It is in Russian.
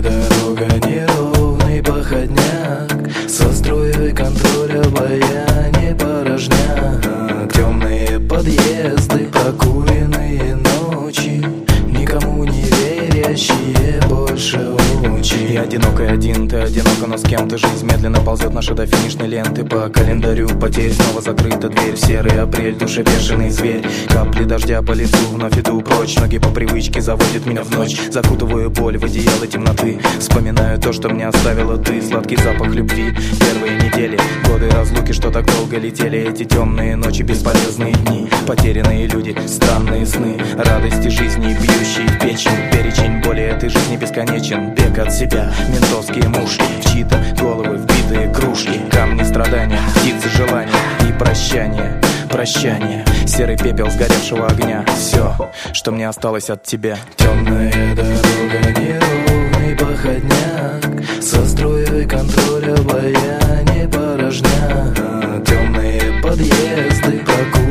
Дорога неровный походняк. Со струей контроля баяне порожняк Темные подъезды, прокуренные ночи. Никому не верящие больше очи. Я одинок один, ты одиноко, но с кем ты Жизнь медленно ползет. Наша до финишной ленты По календарю. Потерь снова закрыта дверь. Серый апрель, душе бешеный зверь. Капли дождя по лицу, вновь иду прочь. Ноги по привычке заводят меня в ночь. Закутываю боль в одеяло темноты. Вспоминаю то, что мне оставила ты. Сладкий запах любви, первые недели Годы разлуки, что так долго летели. Эти темные ночи, бесполезные дни. Потерянные люди, странные сны. Радости жизни, бьющие в печень. Перечень боли этой жизни бесконечен. Бег от себя, ментовские мушки В чьи-то головы вбитые кружки. Камни страдания, птицы желания И прощание, прощание Серый пепел сгоревшего огня. Все, что мне осталось от тебя. Темная дорога, неровный походняк. Со струей контроля обаяние порожня Темные подъезды, прокуренные